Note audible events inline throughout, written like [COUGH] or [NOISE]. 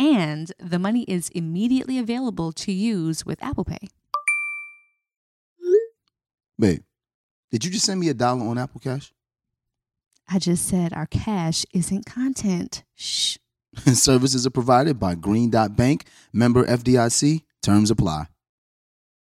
And the money is immediately available to use with Apple Pay. Babe, did you just send me a dollar on Apple Cash? I just said our cash isn't content. Shh. [LAUGHS] Services are provided by Green Dot Bank, member FDIC. Terms apply.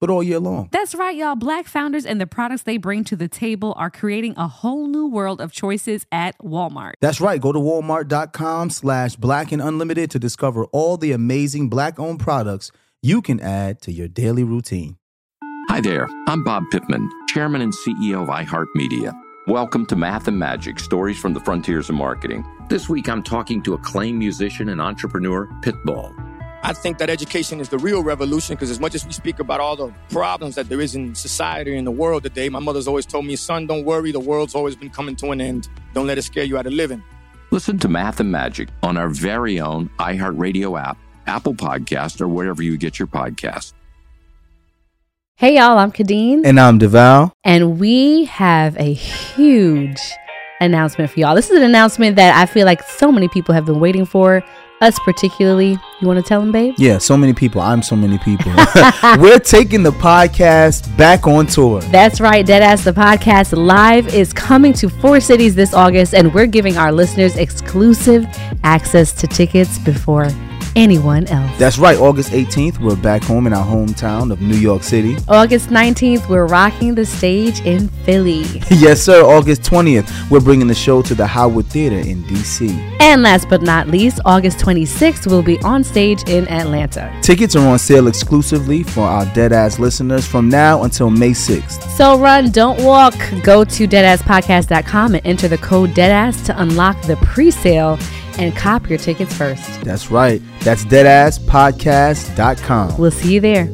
but all year long. That's right, y'all. Black founders and the products they bring to the table are creating a whole new world of choices at Walmart. That's right. Go to walmart.com slash black and unlimited to discover all the amazing black owned products you can add to your daily routine. Hi there. I'm Bob Pittman, Chairman and CEO of iHeartMedia. Welcome to Math and Magic Stories from the Frontiers of Marketing. This week I'm talking to acclaimed musician and entrepreneur, Pitbull. I think that education is the real revolution because as much as we speak about all the problems that there is in society and the world today, my mother's always told me, son, don't worry, the world's always been coming to an end. Don't let it scare you out of living. Listen to Math and Magic on our very own iHeartRadio app, Apple Podcast, or wherever you get your podcast. Hey y'all, I'm Khadeen. And I'm Devale. And we have a huge announcement for y'all. This is an announcement that I feel like so many people have been waiting for us particularly. You want to tell them, babe? Yeah, so many people. I'm so many people. [LAUGHS] We're taking the podcast back on tour. That's right. Deadass the podcast live is coming to four cities this August, and we're giving our listeners exclusive access to tickets before anyone else. That's right. August 18th, we're back home in our hometown of New York City. August 19th, we're rocking the stage in Philly. [LAUGHS] yes, sir. August 20th, we're bringing the show to the Howard Theater in D.C. And last but not least, August 26th, we'll be on stage in Atlanta. Tickets are on sale exclusively for our Deadass listeners from now until May 6th. So run, don't walk. Go to deadasspodcast.com and enter the code Deadass to unlock the pre sale and cop your tickets first. That's right. That's deadasspodcast.com. We'll see you there.